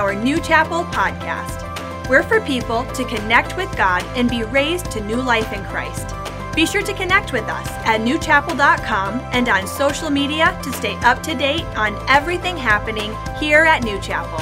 our New Chapel podcast. We're for people to connect with God and be raised to new life in Christ. Be sure to connect with us at newchapel.com and on social media to stay up to date on everything happening here at New Chapel.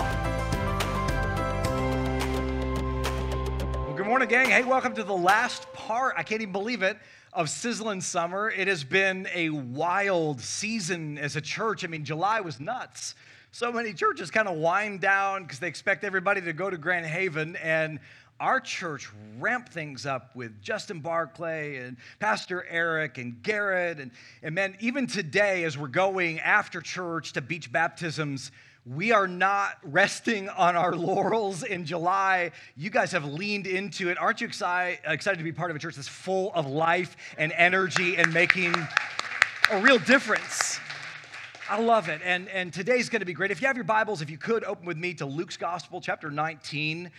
Well, good morning, gang. Hey, welcome to the last part. I can't even believe it of Sizzling Summer. It has been a wild season as a church. I mean, July was nuts. So many churches kind of wind down because they expect everybody to go to Grand Haven. And our church ramped things up with Justin Barclay and Pastor Eric and Garrett. And, and man, even today, as we're going after church to beach baptisms, we are not resting on our laurels in July. You guys have leaned into it. Aren't you excited, excited to be part of a church that's full of life and energy and making a real difference? I love it. And, and today's going to be great. If you have your Bibles, if you could open with me to Luke's Gospel, chapter 19.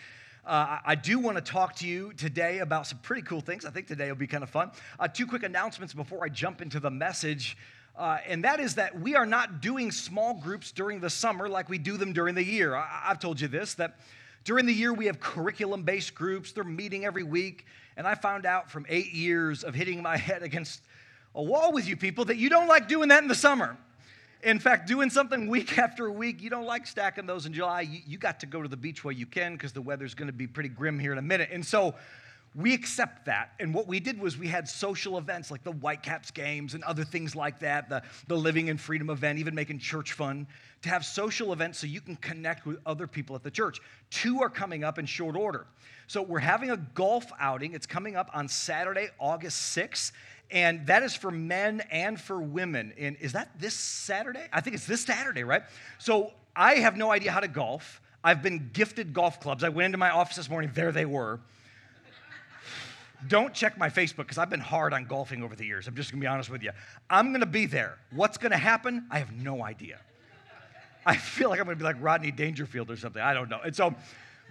Uh, I do want to talk to you today about some pretty cool things. I think today will be kind of fun. Uh, two quick announcements before I jump into the message. Uh, and that is that we are not doing small groups during the summer like we do them during the year. I, have told you this that during the year we have curriculum based groups, they're meeting every week. And I found out from eight years of hitting my head against a wall with you people that you don't like doing that in the summer. In fact, doing something week after week, you don't like stacking those in July. You, you got to go to the beach while you can because the weather's going to be pretty grim here in a minute. And so we accept that. And what we did was we had social events like the Whitecaps games and other things like that, the, the Living in Freedom event, even making church fun, to have social events so you can connect with other people at the church. Two are coming up in short order. So we're having a golf outing. It's coming up on Saturday, August 6th. And that is for men and for women. And is that this Saturday? I think it's this Saturday, right? So I have no idea how to golf. I've been gifted golf clubs. I went into my office this morning, there they were. Don't check my Facebook because I've been hard on golfing over the years. I'm just gonna be honest with you. I'm gonna be there. What's gonna happen? I have no idea. I feel like I'm gonna be like Rodney Dangerfield or something. I don't know. And so,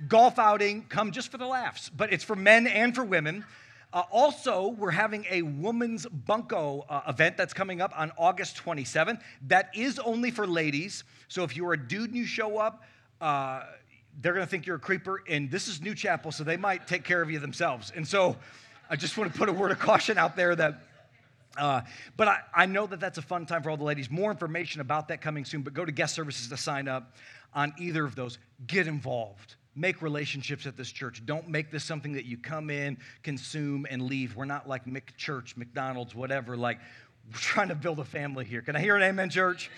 golf outing, come just for the laughs, but it's for men and for women. Uh, also, we're having a women's bunco uh, event that's coming up on August 27th. That is only for ladies. So if you're a dude and you show up, uh, they're going to think you're a creeper. And this is New Chapel, so they might take care of you themselves. And so I just want to put a word of caution out there that. Uh, but I, I know that that's a fun time for all the ladies. More information about that coming soon, but go to guest services to sign up on either of those. Get involved make relationships at this church. Don't make this something that you come in, consume, and leave. We're not like McChurch, McDonald's, whatever. Like, we're trying to build a family here. Can I hear an amen, church?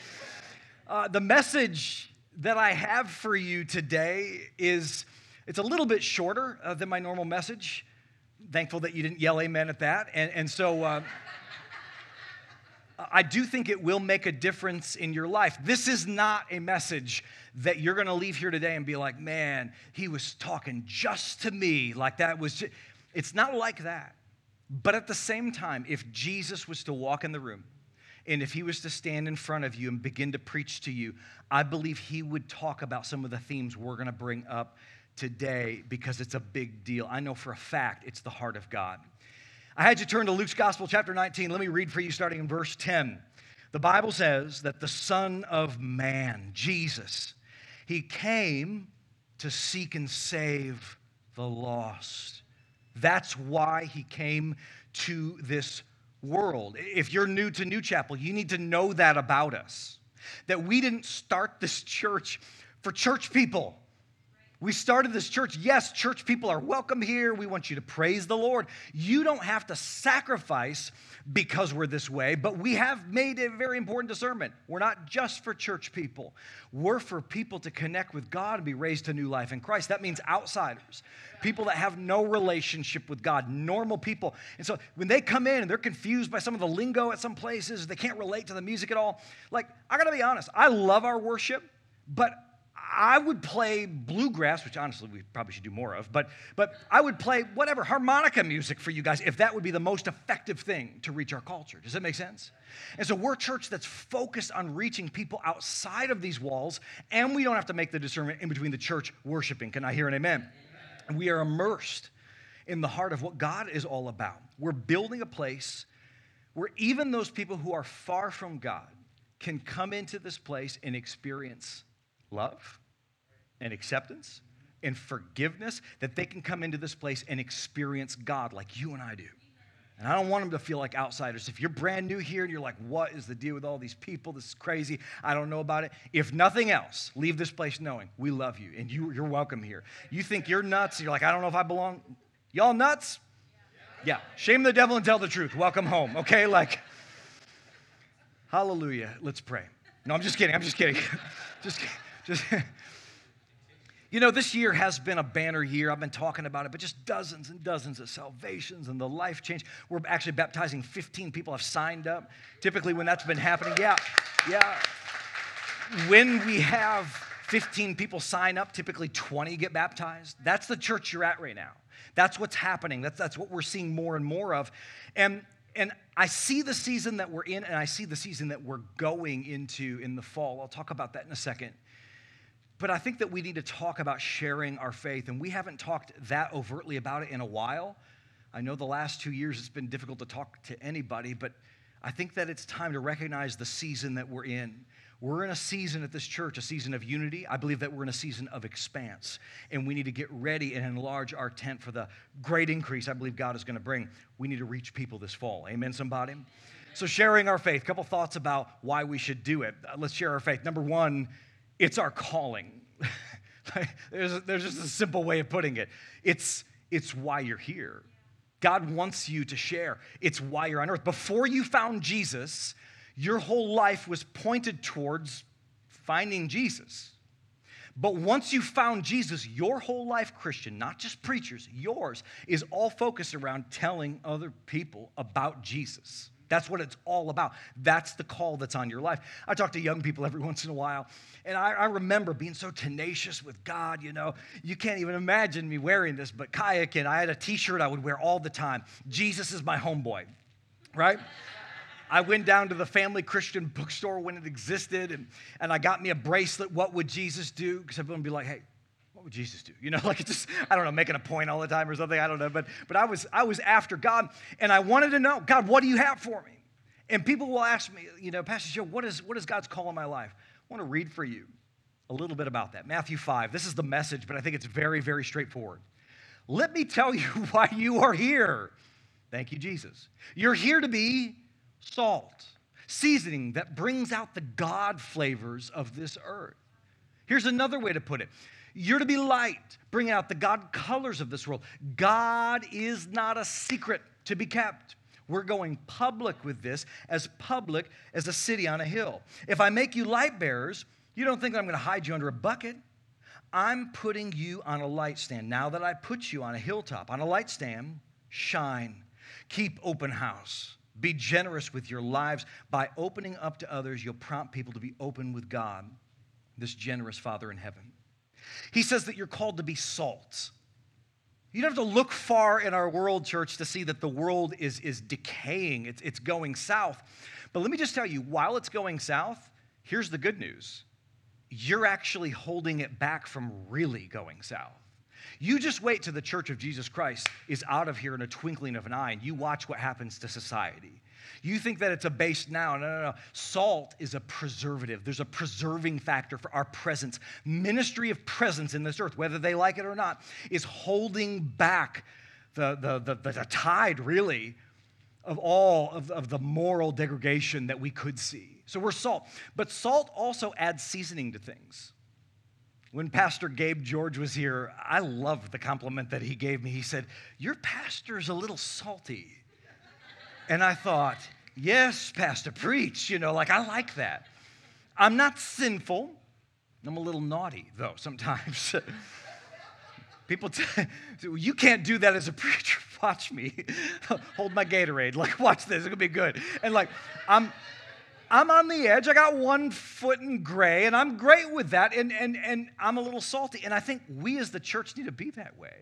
Uh, the message that I have for you today is it's a little bit shorter uh, than my normal message. Thankful that you didn't yell amen at that. And, and so uh, I do think it will make a difference in your life. This is not a message that you're going to leave here today and be like, man, he was talking just to me. Like that was, just, it's not like that. But at the same time, if Jesus was to walk in the room and if he was to stand in front of you and begin to preach to you, I believe he would talk about some of the themes we're going to bring up today because it's a big deal. I know for a fact it's the heart of God. I had you turn to Luke's Gospel, chapter 19. Let me read for you starting in verse 10. The Bible says that the Son of Man, Jesus, he came to seek and save the lost. That's why he came to this world. If you're new to New Chapel, you need to know that about us. That we didn't start this church for church people. We started this church. Yes, church people are welcome here. We want you to praise the Lord. You don't have to sacrifice because we're this way, but we have made a very important discernment. We're not just for church people, we're for people to connect with God and be raised to new life in Christ. That means outsiders, people that have no relationship with God, normal people. And so when they come in and they're confused by some of the lingo at some places, they can't relate to the music at all. Like, I gotta be honest, I love our worship, but I would play bluegrass, which honestly we probably should do more of, but, but I would play whatever, harmonica music for you guys if that would be the most effective thing to reach our culture. Does that make sense? And so we're a church that's focused on reaching people outside of these walls, and we don't have to make the discernment in between the church worshiping. Can I hear an amen? amen. We are immersed in the heart of what God is all about. We're building a place where even those people who are far from God can come into this place and experience love and acceptance and forgiveness that they can come into this place and experience God like you and I do. And I don't want them to feel like outsiders. If you're brand new here and you're like, what is the deal with all these people? This is crazy. I don't know about it. If nothing else, leave this place knowing we love you and you, you're welcome here. You think you're nuts. You're like, I don't know if I belong. Y'all nuts? Yeah. Shame the devil and tell the truth. Welcome home. Okay? Like, hallelujah. Let's pray. No, I'm just kidding. I'm just kidding. just, just. You know, this year has been a banner year. I've been talking about it, but just dozens and dozens of salvations and the life change. We're actually baptizing 15 people have signed up. Typically, when that's been happening, yeah, yeah. When we have 15 people sign up, typically 20 get baptized. That's the church you're at right now. That's what's happening. That's, that's what we're seeing more and more of. And, and I see the season that we're in, and I see the season that we're going into in the fall. I'll talk about that in a second. But I think that we need to talk about sharing our faith, and we haven't talked that overtly about it in a while. I know the last two years it's been difficult to talk to anybody, but I think that it's time to recognize the season that we're in. We're in a season at this church, a season of unity. I believe that we're in a season of expanse, and we need to get ready and enlarge our tent for the great increase I believe God is going to bring. We need to reach people this fall. Amen, somebody? So, sharing our faith, a couple thoughts about why we should do it. Let's share our faith. Number one, it's our calling. there's, there's just a simple way of putting it. It's, it's why you're here. God wants you to share. It's why you're on earth. Before you found Jesus, your whole life was pointed towards finding Jesus. But once you found Jesus, your whole life, Christian, not just preachers, yours, is all focused around telling other people about Jesus. That's what it's all about. That's the call that's on your life. I talk to young people every once in a while, and I, I, remember being so tenacious with God. You know, you can't even imagine me wearing this, but kayaking, I had a t shirt I would wear all the time Jesus is my homeboy, right? I went down to the family Christian bookstore when it existed, and, and I got me a bracelet. What would Jesus do? Because everyone would be like, hey, what would Jesus do? You know, like it's just, I don't know, making a point all the time or something. I don't know. But but I was I was after God and I wanted to know, God, what do you have for me? And people will ask me, you know, Pastor Joe, what is what is God's call in my life? I want to read for you a little bit about that. Matthew 5. This is the message, but I think it's very, very straightforward. Let me tell you why you are here. Thank you, Jesus. You're here to be salt, seasoning that brings out the God flavors of this earth. Here's another way to put it you're to be light, bringing out the God colors of this world. God is not a secret to be kept. We're going public with this, as public as a city on a hill. If I make you light bearers, you don't think I'm going to hide you under a bucket. I'm putting you on a light stand. Now that I put you on a hilltop, on a light stand, shine. Keep open house. Be generous with your lives. By opening up to others, you'll prompt people to be open with God, this generous Father in heaven. He says that you're called to be salt. You don't have to look far in our world, church, to see that the world is, is decaying, it's, it's going south. But let me just tell you, while it's going south, here's the good news you're actually holding it back from really going south. You just wait till the church of Jesus Christ is out of here in a twinkling of an eye, and you watch what happens to society. You think that it's a base now. No, no, no. Salt is a preservative. There's a preserving factor for our presence. Ministry of presence in this earth, whether they like it or not, is holding back the, the, the, the tide, really, of all of, of the moral degradation that we could see. So we're salt. But salt also adds seasoning to things. When Pastor Gabe George was here, I loved the compliment that he gave me. He said, Your pastor's a little salty. And I thought, yes, Pastor, preach. You know, like I like that. I'm not sinful. I'm a little naughty, though, sometimes. People, t- you can't do that as a preacher. Watch me. Hold my Gatorade. Like, watch this. It's to be good. And like, I'm. I'm on the edge. I got one foot in gray, and I'm great with that. And, and, and I'm a little salty. And I think we as the church need to be that way.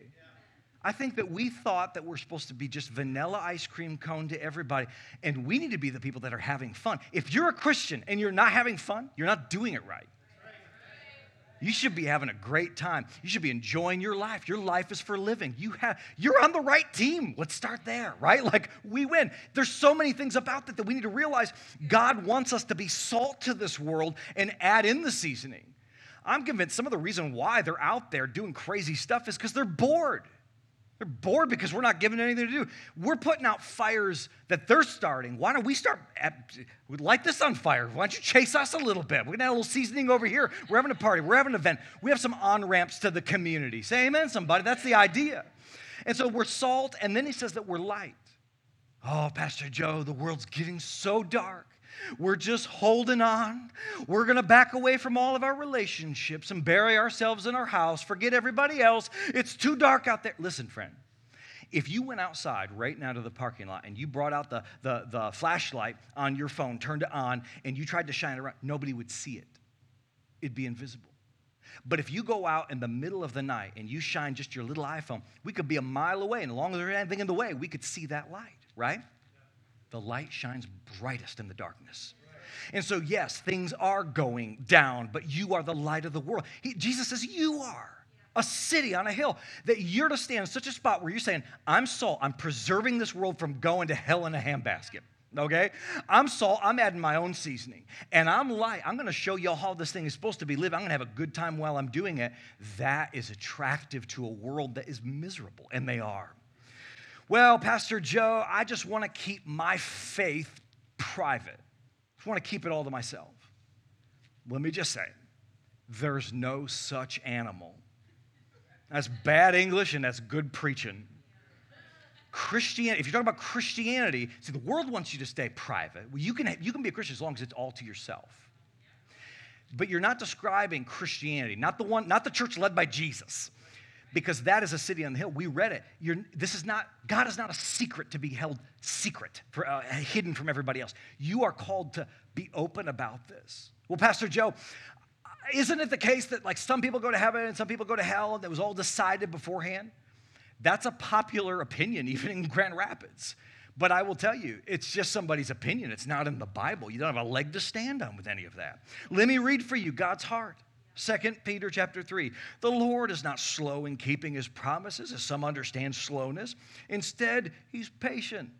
I think that we thought that we're supposed to be just vanilla ice cream cone to everybody, and we need to be the people that are having fun. If you're a Christian and you're not having fun, you're not doing it right. You should be having a great time. You should be enjoying your life. Your life is for living. You have you're on the right team. Let's start there, right? Like we win. There's so many things about that that we need to realize. God wants us to be salt to this world and add in the seasoning. I'm convinced some of the reason why they're out there doing crazy stuff is because they're bored. They're bored because we're not giving anything to do. We're putting out fires that they're starting. Why don't we start eh, at, light this on fire? Why don't you chase us a little bit? We're gonna have a little seasoning over here. We're having a party. We're having an event. We have some on ramps to the community. Say amen, somebody. That's the idea. And so we're salt, and then he says that we're light. Oh, Pastor Joe, the world's getting so dark. We're just holding on. We're going to back away from all of our relationships and bury ourselves in our house, forget everybody else. It's too dark out there. Listen, friend, if you went outside right now to the parking lot and you brought out the, the, the flashlight on your phone, turned it on, and you tried to shine it around, nobody would see it. It'd be invisible. But if you go out in the middle of the night and you shine just your little iPhone, we could be a mile away, and as long as there's anything in the way, we could see that light, right? The light shines brightest in the darkness. And so, yes, things are going down, but you are the light of the world. He, Jesus says, You are a city on a hill, that you're to stand in such a spot where you're saying, I'm salt, I'm preserving this world from going to hell in a handbasket. Okay? I'm salt, I'm adding my own seasoning. And I'm light. I'm gonna show y'all how this thing is supposed to be lived. I'm gonna have a good time while I'm doing it. That is attractive to a world that is miserable, and they are. Well, Pastor Joe, I just want to keep my faith private. I just want to keep it all to myself. Let me just say, there's no such animal. That's bad English and that's good preaching. Christianity, if you're talking about Christianity, see, the world wants you to stay private. Well, you can, you can be a Christian as long as it's all to yourself. But you're not describing Christianity, not the one, not the church led by Jesus because that is a city on the hill. We read it. You're, this is not, God is not a secret to be held secret, for, uh, hidden from everybody else. You are called to be open about this. Well, Pastor Joe, isn't it the case that like some people go to heaven and some people go to hell and it was all decided beforehand? That's a popular opinion, even in Grand Rapids. But I will tell you, it's just somebody's opinion. It's not in the Bible. You don't have a leg to stand on with any of that. Let me read for you God's heart. 2 Peter chapter 3. The Lord is not slow in keeping his promises, as some understand slowness. Instead, he's patient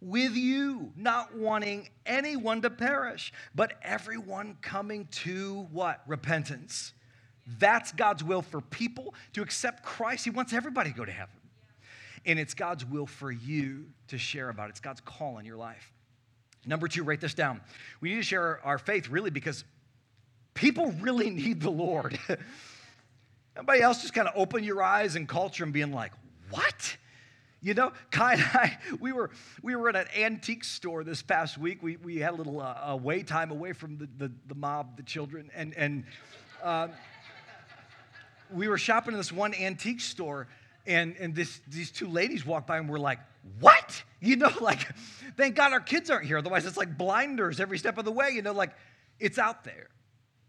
with you, not wanting anyone to perish, but everyone coming to what? Repentance. That's God's will for people to accept Christ. He wants everybody to go to heaven. And it's God's will for you to share about it. It's God's call in your life. Number two, write this down. We need to share our faith really because people really need the Lord. Everybody else just kind of open your eyes and culture and being like, what? You know, Kai and I, we were, we were at an antique store this past week. We, we had a little uh, away time away from the, the, the mob, the children, and, and uh, we were shopping in this one antique store, and, and this, these two ladies walked by and were like, what? You know, like, thank God our kids aren't here. Otherwise, it's like blinders every step of the way. You know, like, it's out there.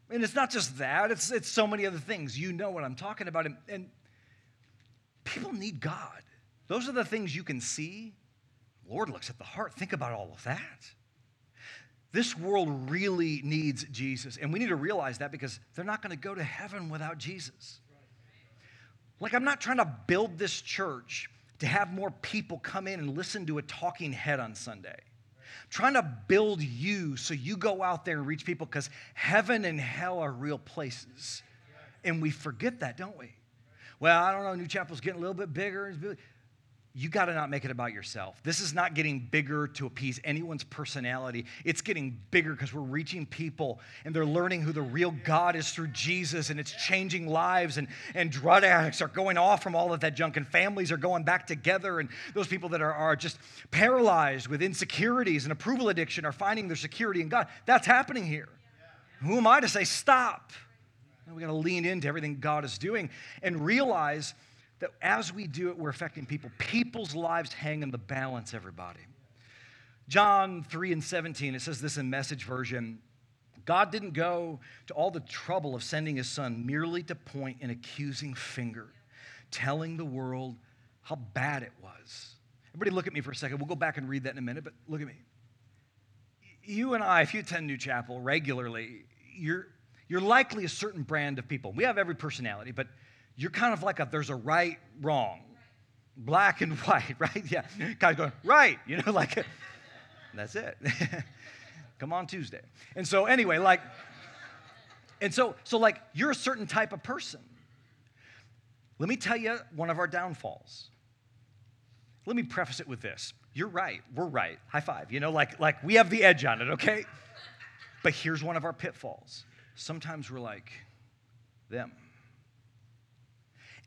And it's not just that, it's, it's so many other things. You know what I'm talking about. And, and people need God. Those are the things you can see. Lord looks at the heart. Think about all of that. This world really needs Jesus. And we need to realize that because they're not going to go to heaven without Jesus. Like, I'm not trying to build this church to have more people come in and listen to a talking head on Sunday trying to build you so you go out there and reach people because heaven and hell are real places. And we forget that, don't we? Well, I don't know, New Chapel's getting a little bit bigger you got to not make it about yourself. This is not getting bigger to appease anyone's personality. It's getting bigger because we're reaching people and they're learning who the real God is through Jesus and it's changing lives. And, and drug addicts are going off from all of that junk and families are going back together. And those people that are, are just paralyzed with insecurities and approval addiction are finding their security in God. That's happening here. Who am I to say stop? we got to lean into everything God is doing and realize that as we do it, we're affecting people. People's lives hang in the balance, everybody. John 3 and 17, it says this in message version God didn't go to all the trouble of sending his son merely to point an accusing finger, telling the world how bad it was. Everybody, look at me for a second. We'll go back and read that in a minute, but look at me. You and I, if you attend New Chapel regularly, you're, you're likely a certain brand of people. We have every personality, but you're kind of like a there's a right, wrong, black and white, right? Yeah. Kind of going, right, you know, like that's it. Come on Tuesday. And so, anyway, like, And so, so like, you're a certain type of person. Let me tell you one of our downfalls. Let me preface it with this. You're right. We're right. High five. You know, like, like we have the edge on it, okay? But here's one of our pitfalls. Sometimes we're like them.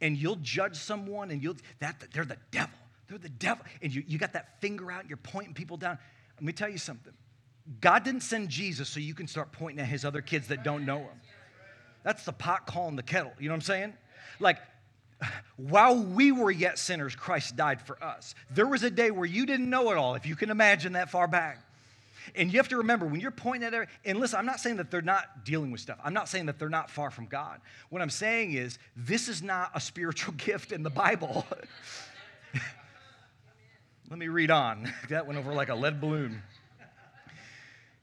And you'll judge someone and you'll, that, they're the devil. They're the devil. And you, you got that finger out and you're pointing people down. Let me tell you something. God didn't send Jesus so you can start pointing at his other kids that don't know him. That's the pot calling the kettle. You know what I'm saying? Like, while we were yet sinners, Christ died for us. There was a day where you didn't know it all, if you can imagine that far back. And you have to remember when you're pointing at it, and listen, I'm not saying that they're not dealing with stuff. I'm not saying that they're not far from God. What I'm saying is, this is not a spiritual gift in the Bible. Let me read on. That went over like a lead balloon.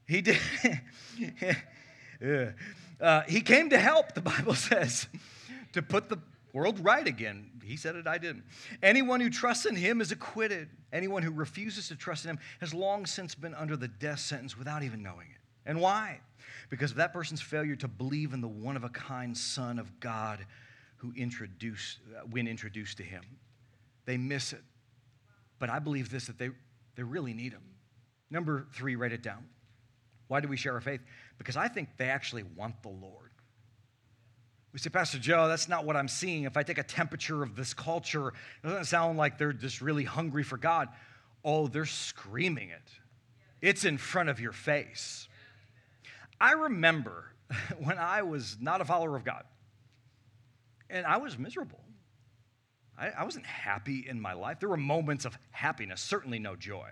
He did. uh, he came to help, the Bible says, to put the world right again. He said it, I didn't. Anyone who trusts in him is acquitted. Anyone who refuses to trust in him has long since been under the death sentence without even knowing it. And why? Because of that person's failure to believe in the one of a kind Son of God who introduced, uh, when introduced to him. They miss it. But I believe this that they, they really need him. Number three, write it down. Why do we share our faith? Because I think they actually want the Lord. We say, Pastor Joe, that's not what I'm seeing. If I take a temperature of this culture, it doesn't sound like they're just really hungry for God. Oh, they're screaming it. It's in front of your face. I remember when I was not a follower of God, and I was miserable. I, I wasn't happy in my life. There were moments of happiness, certainly no joy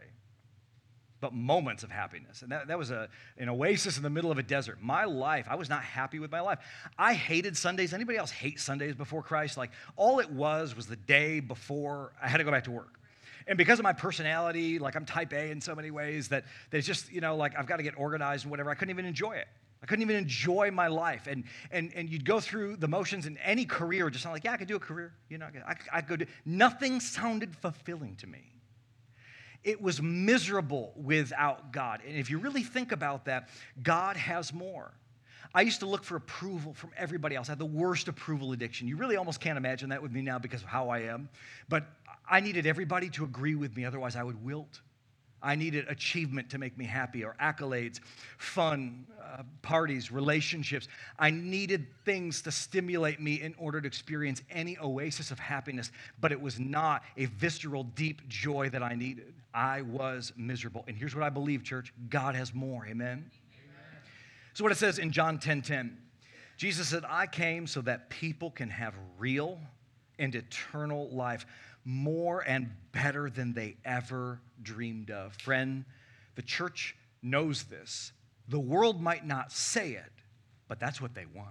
but moments of happiness. And that, that was a, an oasis in the middle of a desert. My life, I was not happy with my life. I hated Sundays. Anybody else hate Sundays before Christ? Like, all it was was the day before I had to go back to work. And because of my personality, like I'm type A in so many ways, that there's just, you know, like I've got to get organized and whatever, I couldn't even enjoy it. I couldn't even enjoy my life. And, and, and you'd go through the motions in any career, just like, yeah, I could do a career. You know, I, I could do, nothing sounded fulfilling to me. It was miserable without God. And if you really think about that, God has more. I used to look for approval from everybody else. I had the worst approval addiction. You really almost can't imagine that with me now because of how I am. But I needed everybody to agree with me, otherwise, I would wilt. I needed achievement to make me happy, or accolades, fun, uh, parties, relationships. I needed things to stimulate me in order to experience any oasis of happiness, but it was not a visceral, deep joy that I needed. I was miserable. And here's what I believe, church God has more. Amen? Amen. So, what it says in John 10 10, Jesus said, I came so that people can have real and eternal life more and better than they ever dreamed of. Friend, the church knows this. The world might not say it, but that's what they want.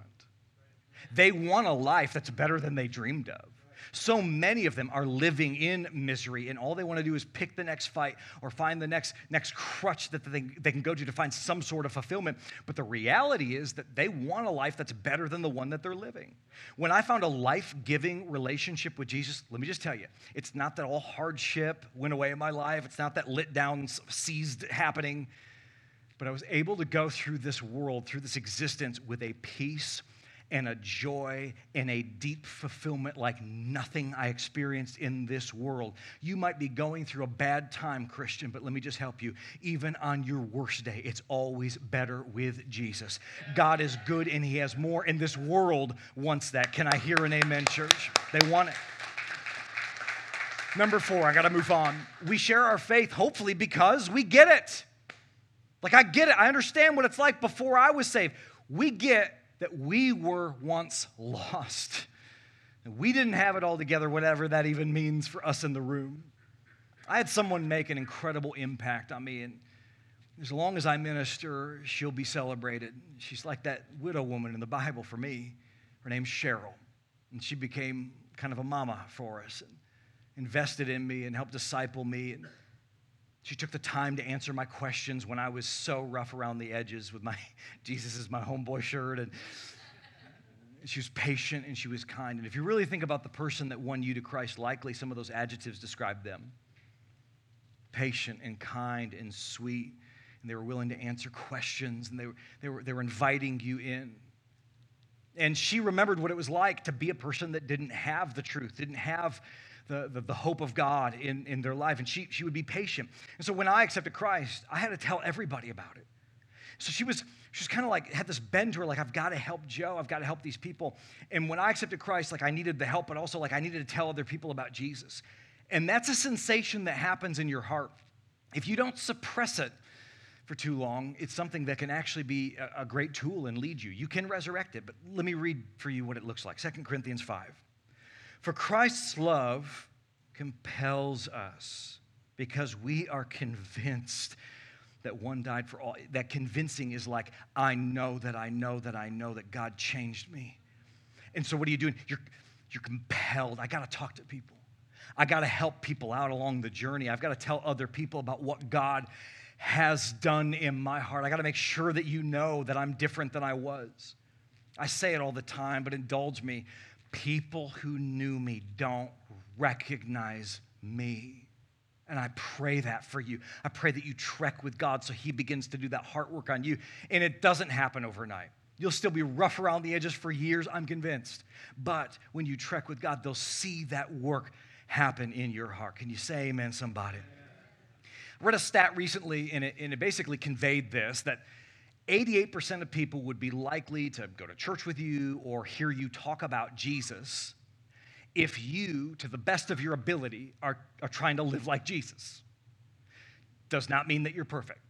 They want a life that's better than they dreamed of. So many of them are living in misery, and all they want to do is pick the next fight or find the next, next crutch that they, they can go to to find some sort of fulfillment. But the reality is that they want a life that's better than the one that they're living. When I found a life giving relationship with Jesus, let me just tell you, it's not that all hardship went away in my life, it's not that lit down, seized happening. But I was able to go through this world, through this existence with a peace and a joy and a deep fulfillment like nothing I experienced in this world. You might be going through a bad time, Christian, but let me just help you. Even on your worst day, it's always better with Jesus. God is good and He has more, and this world wants that. Can I hear an amen, church? They want it. Number four, I got to move on. We share our faith, hopefully, because we get it. Like, I get it. I understand what it's like before I was saved. We get that we were once lost. We didn't have it all together, whatever that even means for us in the room. I had someone make an incredible impact on me, and as long as I minister, she'll be celebrated. She's like that widow woman in the Bible for me. Her name's Cheryl, and she became kind of a mama for us, and invested in me and helped disciple me. And she took the time to answer my questions when I was so rough around the edges with my Jesus is my homeboy shirt. And she was patient and she was kind. And if you really think about the person that won you to Christ, likely some of those adjectives describe them patient and kind and sweet. And they were willing to answer questions and they were, they were, they were inviting you in. And she remembered what it was like to be a person that didn't have the truth, didn't have the, the, the, hope of God in, in their life. And she, she would be patient. And so when I accepted Christ, I had to tell everybody about it. So she was, she was kind of like, had this bend to her, like, I've got to help Joe. I've got to help these people. And when I accepted Christ, like, I needed the help, but also, like, I needed to tell other people about Jesus. And that's a sensation that happens in your heart. If you don't suppress it for too long, it's something that can actually be a, great tool and lead you. You can resurrect it, but let me read for you what it looks like. 2 Corinthians 5. For Christ's love compels us because we are convinced that one died for all. That convincing is like, I know that I know that I know that God changed me. And so what are you doing? You're, you're compelled. I got to talk to people. I got to help people out along the journey. I've got to tell other people about what God has done in my heart. I got to make sure that you know that I'm different than I was. I say it all the time, but indulge me. People who knew me don't recognize me. And I pray that for you. I pray that you trek with God so He begins to do that heart work on you. And it doesn't happen overnight. You'll still be rough around the edges for years, I'm convinced. But when you trek with God, they'll see that work happen in your heart. Can you say amen, somebody? I read a stat recently, and it, and it basically conveyed this that 88% of people would be likely to go to church with you or hear you talk about Jesus if you, to the best of your ability, are, are trying to live like Jesus. Does not mean that you're perfect.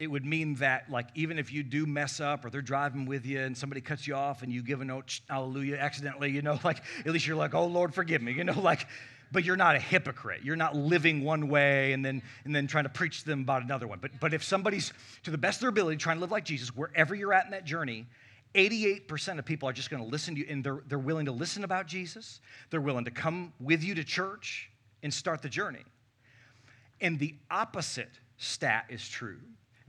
It would mean that, like, even if you do mess up or they're driving with you and somebody cuts you off and you give a note, hallelujah, accidentally, you know, like, at least you're like, oh, Lord, forgive me, you know, like, but you're not a hypocrite. You're not living one way and then, and then trying to preach to them about another one. But, but if somebody's, to the best of their ability, trying to live like Jesus, wherever you're at in that journey, 88% of people are just going to listen to you and they're, they're willing to listen about Jesus. They're willing to come with you to church and start the journey. And the opposite stat is true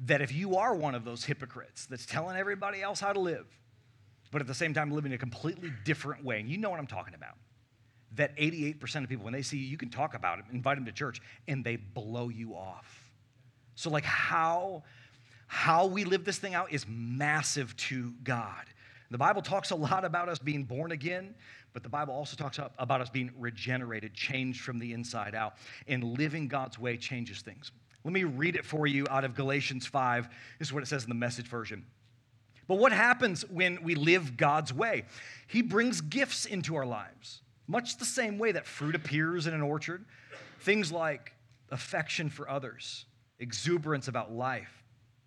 that if you are one of those hypocrites that's telling everybody else how to live, but at the same time living a completely different way, and you know what I'm talking about, that 88% of people, when they see you, you can talk about it, invite them to church, and they blow you off. So, like, how how we live this thing out is massive to God. The Bible talks a lot about us being born again, but the Bible also talks about us being regenerated, changed from the inside out, and living God's way changes things. Let me read it for you out of Galatians 5. This is what it says in the message version. But what happens when we live God's way? He brings gifts into our lives, much the same way that fruit appears in an orchard. Things like affection for others, exuberance about life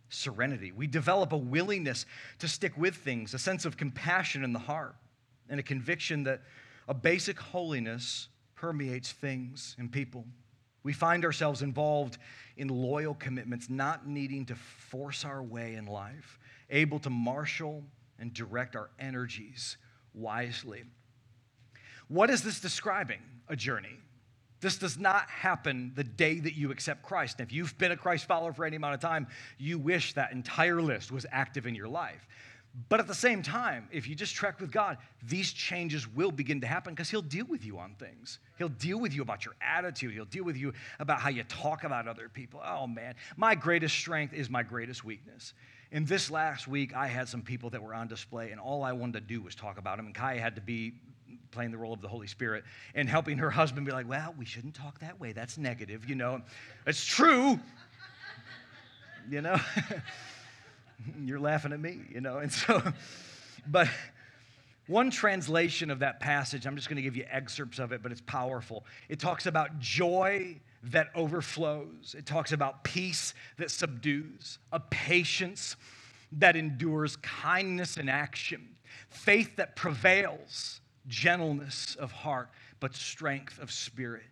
serenity. We develop a willingness to stick with things, a sense of compassion in the heart, and a conviction that a basic holiness permeates things and people. We find ourselves involved in loyal commitments, not needing to force our way in life, able to marshal and direct our energies wisely. What is this describing? A journey. This does not happen the day that you accept Christ. And if you've been a Christ follower for any amount of time, you wish that entire list was active in your life. But at the same time, if you just trek with God, these changes will begin to happen because He'll deal with you on things. He'll deal with you about your attitude. He'll deal with you about how you talk about other people. Oh man, my greatest strength is my greatest weakness. And this last week, I had some people that were on display, and all I wanted to do was talk about them. And Kai had to be playing the role of the Holy Spirit and helping her husband be like, well, we shouldn't talk that way. That's negative, you know. It's true, you know. You're laughing at me, you know. And so, but one translation of that passage, I'm just going to give you excerpts of it, but it's powerful. It talks about joy that overflows, it talks about peace that subdues, a patience that endures, kindness in action, faith that prevails, gentleness of heart, but strength of spirit.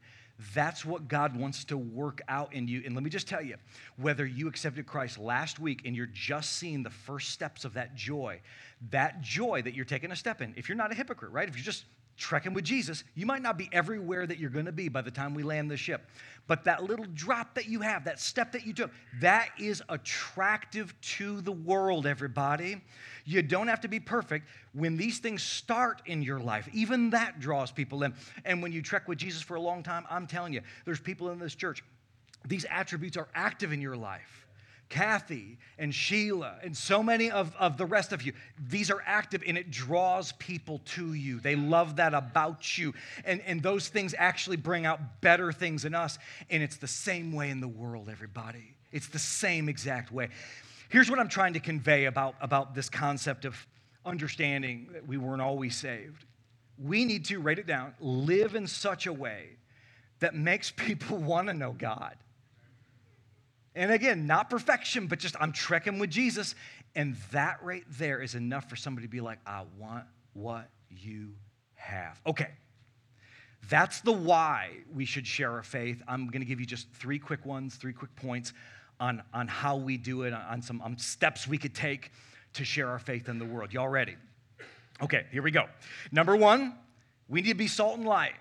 That's what God wants to work out in you. And let me just tell you whether you accepted Christ last week and you're just seeing the first steps of that joy, that joy that you're taking a step in, if you're not a hypocrite, right? If you're just trekking with Jesus, you might not be everywhere that you're going to be by the time we land the ship. But that little drop that you have, that step that you took, that is attractive to the world, everybody. You don't have to be perfect. When these things start in your life, even that draws people in. And when you trek with Jesus for a long time, I'm telling you, there's people in this church, these attributes are active in your life Kathy and Sheila and so many of, of the rest of you. These are active and it draws people to you. They love that about you. And, and those things actually bring out better things in us. And it's the same way in the world, everybody. It's the same exact way. Here's what I'm trying to convey about, about this concept of understanding that we weren't always saved. We need to, write it down, live in such a way that makes people want to know God. And again, not perfection, but just I'm trekking with Jesus. And that right there is enough for somebody to be like, I want what you have. Okay. That's the why we should share our faith. I'm going to give you just three quick ones, three quick points on, on how we do it, on some on steps we could take to share our faith in the world. Y'all ready? Okay, here we go. Number one, we need to be salt and light.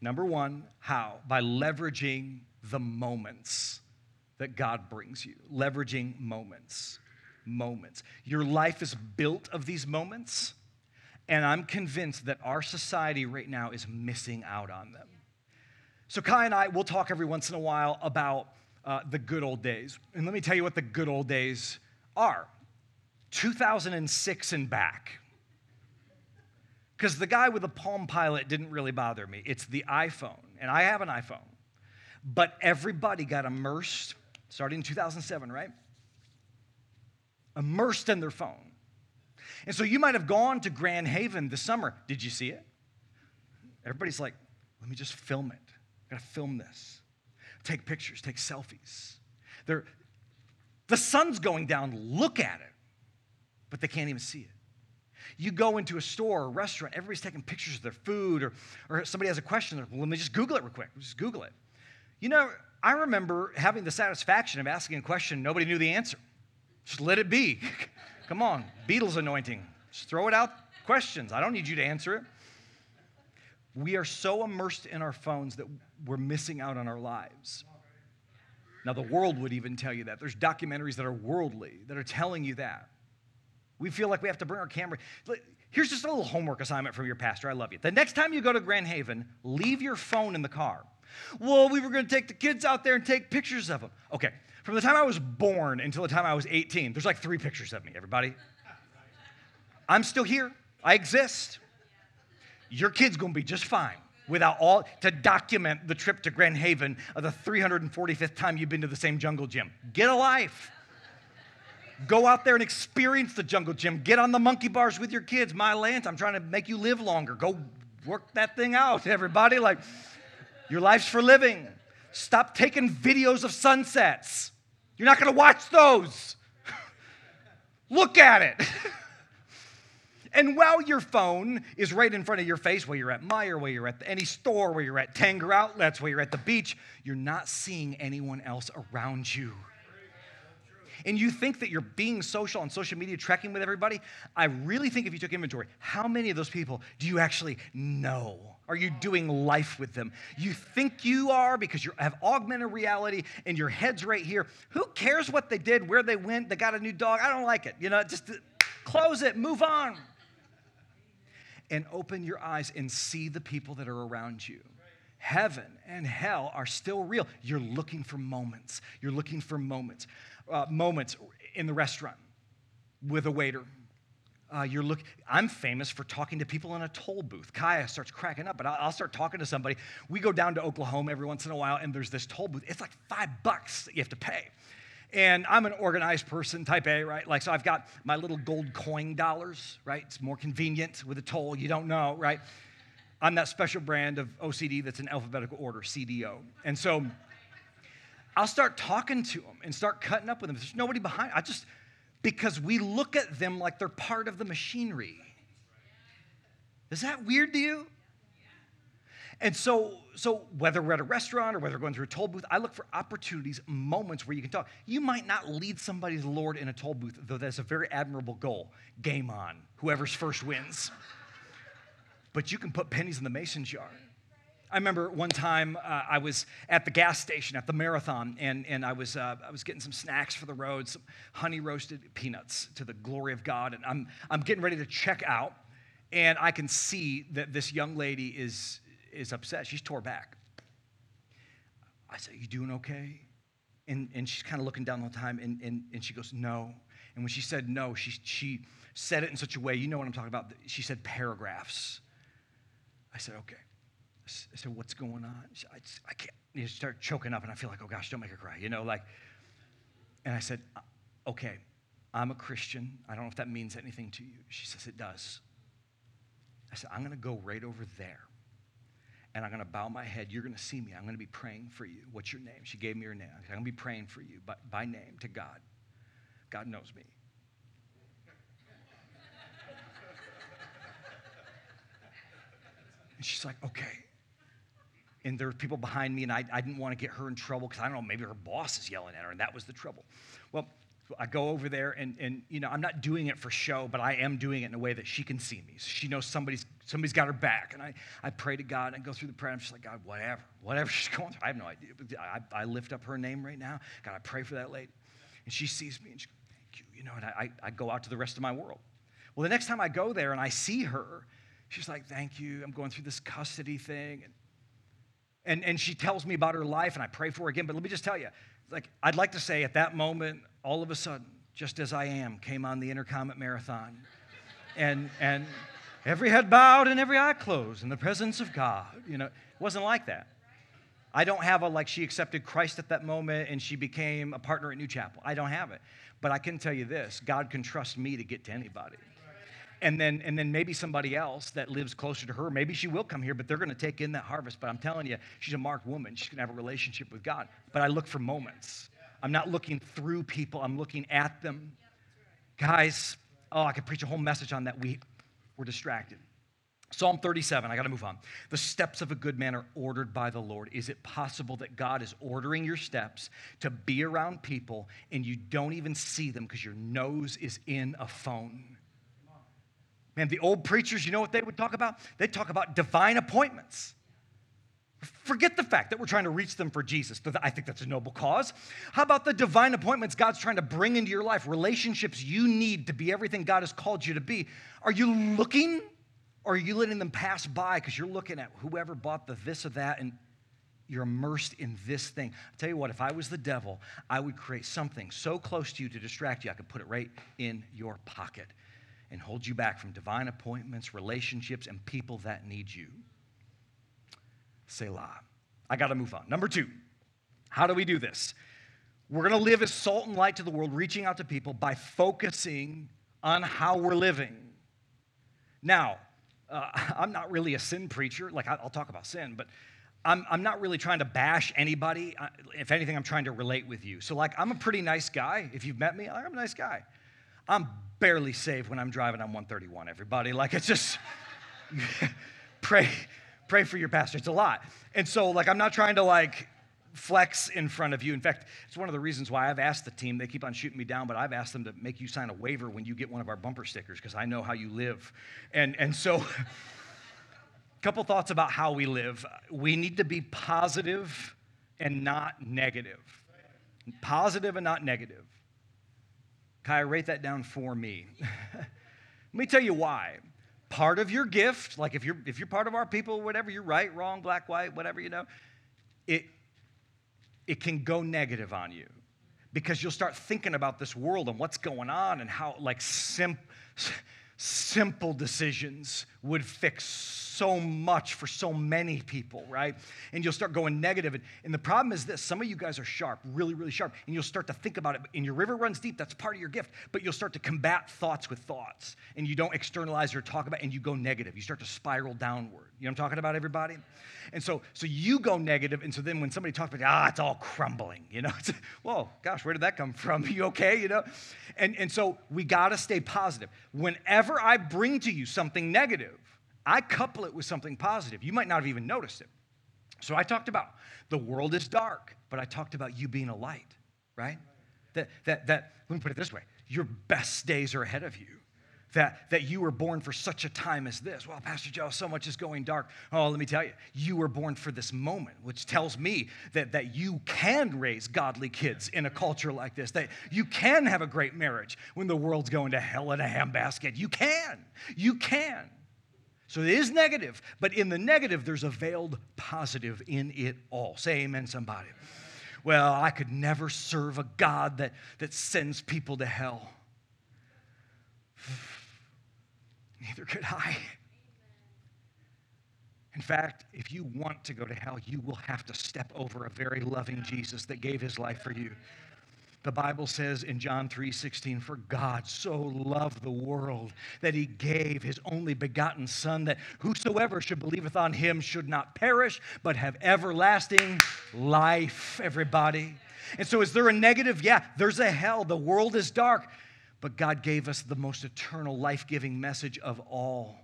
Number one, how? By leveraging the moments that God brings you, leveraging moments. Moments. Your life is built of these moments, and I'm convinced that our society right now is missing out on them. So, Kai and I will talk every once in a while about uh, the good old days. And let me tell you what the good old days are 2006 and back. Because the guy with the Palm Pilot didn't really bother me. It's the iPhone, and I have an iPhone. But everybody got immersed starting in 2007, right? Immersed in their phone. And so you might have gone to Grand Haven this summer. Did you see it? Everybody's like, let me just film it. I gotta film this. Take pictures, take selfies. They're, the sun's going down, look at it, but they can't even see it. You go into a store or restaurant, everybody's taking pictures of their food, or, or somebody has a question, well, let me just Google it real quick. Just Google it. You know, I remember having the satisfaction of asking a question, nobody knew the answer. Just let it be. Come on, Beatles anointing. Just throw it out questions. I don't need you to answer it. We are so immersed in our phones that we're missing out on our lives. Now, the world would even tell you that. There's documentaries that are worldly that are telling you that. We feel like we have to bring our camera. Here's just a little homework assignment from your pastor. I love you. The next time you go to Grand Haven, leave your phone in the car. Well, we were going to take the kids out there and take pictures of them. Okay, from the time I was born until the time I was 18, there's like three pictures of me, everybody. I'm still here. I exist. Your kid's going to be just fine without all to document the trip to Grand Haven of the 345th time you've been to the same jungle gym. Get a life. Go out there and experience the jungle gym. Get on the monkey bars with your kids. My Lance, I'm trying to make you live longer. Go work that thing out, everybody. Like, your life's for living. Stop taking videos of sunsets. You're not going to watch those. Look at it. and while your phone is right in front of your face, where you're at Meijer, where you're at any store, where you're at Tanger Outlets, where you're at the beach, you're not seeing anyone else around you and you think that you're being social on social media, trekking with everybody, I really think if you took inventory, how many of those people do you actually know? Are you doing life with them? You think you are because you have augmented reality and your head's right here. Who cares what they did, where they went? They got a new dog. I don't like it. You know, just close it, move on. And open your eyes and see the people that are around you heaven and hell are still real. You're looking for moments. You're looking for moments uh, moments in the restaurant with a waiter. Uh, you're look, I'm famous for talking to people in a toll booth. Kaya starts cracking up, but I'll, I'll, start talking to somebody. We go down to Oklahoma every once in a while, and there's this toll booth. It's like five bucks that you have to pay. And I'm an organized person, type A, right? Like, so I've got my little gold coin dollars, right? It's more convenient with a toll, you don't know, right? I'm that special brand of OCD that's in alphabetical order, CDO. And so I'll start talking to them and start cutting up with them. There's nobody behind. I just, because we look at them like they're part of the machinery. Is that weird to you? And so, so whether we're at a restaurant or whether we're going through a toll booth, I look for opportunities, moments where you can talk. You might not lead somebody to the Lord in a toll booth, though that's a very admirable goal. Game on. Whoever's first wins. But you can put pennies in the mason jar. I remember one time uh, I was at the gas station at the marathon, and, and I, was, uh, I was getting some snacks for the road, some honey roasted peanuts to the glory of God. And I'm, I'm getting ready to check out, and I can see that this young lady is, is upset. She's tore back. I said, You doing okay? And, and she's kind of looking down the time, and, and, and she goes, No. And when she said no, she, she said it in such a way, you know what I'm talking about. She said paragraphs. I said, Okay. I said, What's going on? Said, I, I can't. You start choking up, and I feel like, Oh gosh, don't make her cry, you know, like. And I said, uh, Okay, I'm a Christian. I don't know if that means anything to you. She says, It does. I said, I'm going to go right over there and I'm going to bow my head. You're going to see me. I'm going to be praying for you. What's your name? She gave me her name. I'm going to be praying for you by, by name to God. God knows me. and she's like, okay. And there were people behind me, and I, I didn't want to get her in trouble because I don't know, maybe her boss is yelling at her, and that was the trouble. Well, I go over there and, and you know, I'm not doing it for show, but I am doing it in a way that she can see me. So she knows somebody's somebody's got her back. And I, I pray to God and I go through the prayer. I'm just like, God, whatever, whatever she's going through. I have no idea. I, I lift up her name right now. God, I pray for that lady. And she sees me and she goes, Thank you. You know, and I, I go out to the rest of my world. Well, the next time I go there and I see her, she's like, Thank you. I'm going through this custody thing. And, and, and she tells me about her life, and I pray for her again. But let me just tell you, like, I'd like to say at that moment, all of a sudden, just as I am, came on the intercom at Marathon. And, and every head bowed and every eye closed in the presence of God. You know, it wasn't like that. I don't have a like she accepted Christ at that moment and she became a partner at New Chapel. I don't have it. But I can tell you this God can trust me to get to anybody. And then, and then maybe somebody else that lives closer to her, maybe she will come here, but they're going to take in that harvest. But I'm telling you, she's a marked woman. She's going to have a relationship with God. But I look for moments. I'm not looking through people, I'm looking at them. Guys, oh, I could preach a whole message on that. We, we're distracted. Psalm 37, I got to move on. The steps of a good man are ordered by the Lord. Is it possible that God is ordering your steps to be around people and you don't even see them because your nose is in a phone? Man, the old preachers, you know what they would talk about? They'd talk about divine appointments. Forget the fact that we're trying to reach them for Jesus. I think that's a noble cause. How about the divine appointments God's trying to bring into your life, relationships you need to be everything God has called you to be? Are you looking or are you letting them pass by because you're looking at whoever bought the this or that and you're immersed in this thing? I'll tell you what, if I was the devil, I would create something so close to you to distract you, I could put it right in your pocket and hold you back from divine appointments, relationships, and people that need you. Selah. I got to move on. Number two, how do we do this? We're going to live as salt and light to the world, reaching out to people by focusing on how we're living. Now, uh, I'm not really a sin preacher. Like, I'll talk about sin, but I'm, I'm not really trying to bash anybody. If anything, I'm trying to relate with you. So, like, I'm a pretty nice guy. If you've met me, I'm a nice guy. I'm barely saved when I'm driving on 131, everybody. Like, it's just, pray, pray for your pastor. It's a lot. And so, like, I'm not trying to like flex in front of you. In fact, it's one of the reasons why I've asked the team, they keep on shooting me down, but I've asked them to make you sign a waiver when you get one of our bumper stickers because I know how you live. And, and so, a couple thoughts about how we live. We need to be positive and not negative. Positive and not negative. Kai, write that down for me. Let me tell you why part of your gift, like if you're if you're part of our people, whatever, you're right, wrong, black, white, whatever, you know, it it can go negative on you because you'll start thinking about this world and what's going on and how like sim- simple decisions would fix so much for so many people, right? And you'll start going negative. And, and the problem is this some of you guys are sharp, really, really sharp, and you'll start to think about it. And your river runs deep, that's part of your gift, but you'll start to combat thoughts with thoughts. And you don't externalize or talk about, and you go negative. You start to spiral downward. You know what I'm talking about, everybody? And so, so you go negative, and so then when somebody talks about, it, ah, it's all crumbling, you know, it's, whoa, gosh, where did that come from? you okay, you know? And, and so we gotta stay positive. Whenever I bring to you something negative, I couple it with something positive. You might not have even noticed it. So I talked about the world is dark, but I talked about you being a light, right? That, that, that let me put it this way your best days are ahead of you. That, that you were born for such a time as this. Well, Pastor Joe, so much is going dark. Oh, let me tell you, you were born for this moment, which tells me that, that you can raise godly kids in a culture like this, that you can have a great marriage when the world's going to hell in a handbasket. You can. You can. So it is negative, but in the negative, there's a veiled positive in it all. Say amen, somebody. well, I could never serve a God that, that sends people to hell. Neither could I. In fact, if you want to go to hell, you will have to step over a very loving Jesus that gave his life for you. The Bible says in John 3:16, "For God so loved the world that he gave his only begotten son that whosoever should believeth on him should not perish but have everlasting life." Everybody. And so is there a negative? Yeah, there's a hell. The world is dark. But God gave us the most eternal, life-giving message of all.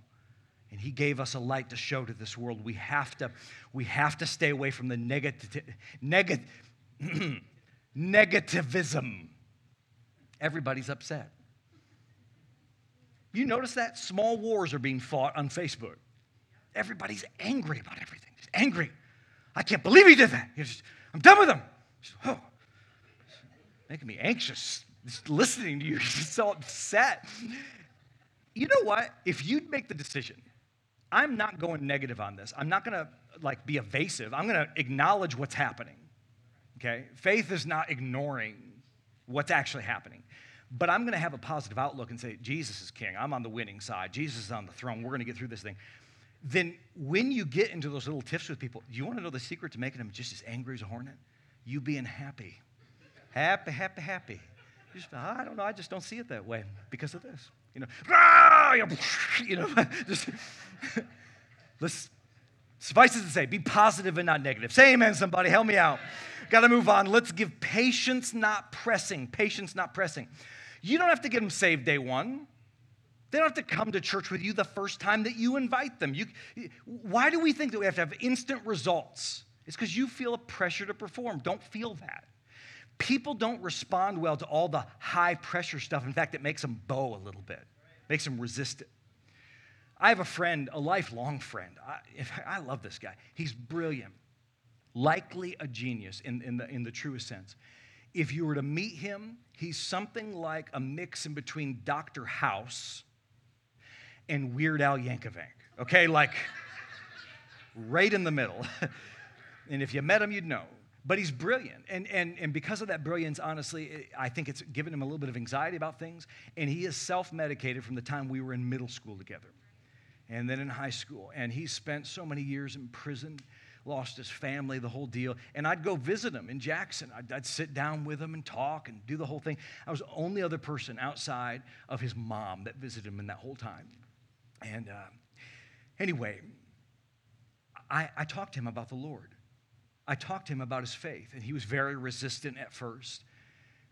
And he gave us a light to show to this world. We have to, we have to stay away from the negative, negative negativism. Everybody's upset. You notice that? Small wars are being fought on Facebook. Everybody's angry about everything. Just angry. I can't believe he did that. Just, I'm done with him. Just, oh, making me anxious listening to you. So upset. You know what? If you'd make the decision, I'm not going negative on this. I'm not going to like be evasive. I'm going to acknowledge what's happening. Okay? Faith is not ignoring what's actually happening. But I'm going to have a positive outlook and say, Jesus is king. I'm on the winning side. Jesus is on the throne. We're going to get through this thing. Then, when you get into those little tiffs with people, you want to know the secret to making them just as angry as a hornet? You being happy. Happy, happy, happy. Just, ah, I don't know. I just don't see it that way because of this. You know, you know, just let's suffice it to say, be positive and not negative. Say amen, somebody. Help me out. Got to move on. Let's give patience, not pressing. Patience, not pressing. You don't have to get them saved day one. They don't have to come to church with you the first time that you invite them. You, why do we think that we have to have instant results? It's because you feel a pressure to perform. Don't feel that. People don't respond well to all the high pressure stuff. In fact, it makes them bow a little bit, makes them resist it. I have a friend, a lifelong friend. I, I love this guy. He's brilliant likely a genius in, in, the, in the truest sense. If you were to meet him, he's something like a mix in between Dr. House and Weird Al Yankovic, okay? Like right in the middle. and if you met him, you'd know. But he's brilliant. And, and, and because of that brilliance, honestly, I think it's given him a little bit of anxiety about things. And he is self medicated from the time we were in middle school together and then in high school. And he spent so many years in prison lost his family, the whole deal. And I'd go visit him in Jackson. I'd, I'd, sit down with him and talk and do the whole thing. I was the only other person outside of his mom that visited him in that whole time. And uh, anyway, I, I talked to him about the Lord. I talked to him about his faith, and he was very resistant at first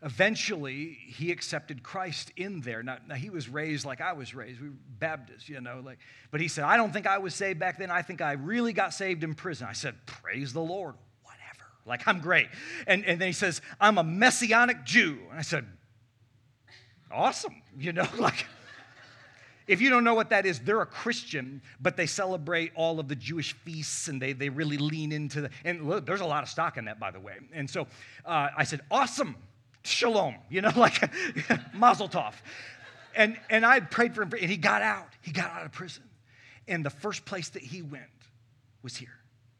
eventually he accepted Christ in there. Now, now, he was raised like I was raised. We were Baptists, you know, like, but he said, I don't think I was saved back then. I think I really got saved in prison. I said, Praise the Lord. Whatever. Like, I'm great. And, and then he says, I'm a messianic Jew. And I said, Awesome. You know, like if you don't know what that is, they're a Christian, but they celebrate all of the Jewish feasts and they, they really lean into the, and look, there's a lot of stock in that, by the way. And so uh, I said, awesome shalom, you know, like mazel tov. And, and I prayed for him, and he got out. He got out of prison. And the first place that he went was here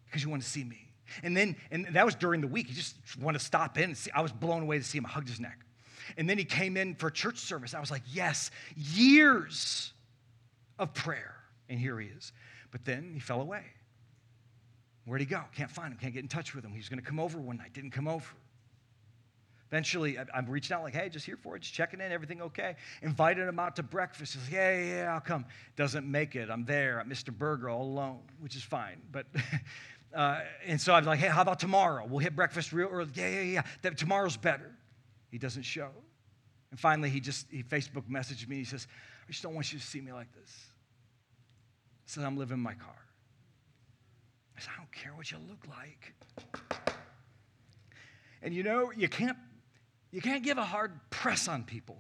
because he wanted to see me. And then, and that was during the week. He just wanted to stop in and see. I was blown away to see him. I hugged his neck. And then he came in for church service. I was like, yes, years of prayer. And here he is. But then he fell away. Where'd he go? Can't find him. Can't get in touch with him. He was going to come over one night. Didn't come over. Eventually, I'm reaching out like, hey, just here for it, just checking in, everything okay? Invited him out to breakfast. He's like, yeah, yeah, yeah, I'll come. Doesn't make it. I'm there at Mr. Burger all alone, which is fine. But uh, and so I was like, hey, how about tomorrow? We'll hit breakfast real early. Yeah, yeah, yeah. That, tomorrow's better. He doesn't show. And finally, he just he Facebook messaged me. He says, I just don't want you to see me like this. Says, I'm living in my car. I said, I don't care what you look like. And you know, you can't you can't give a hard press on people.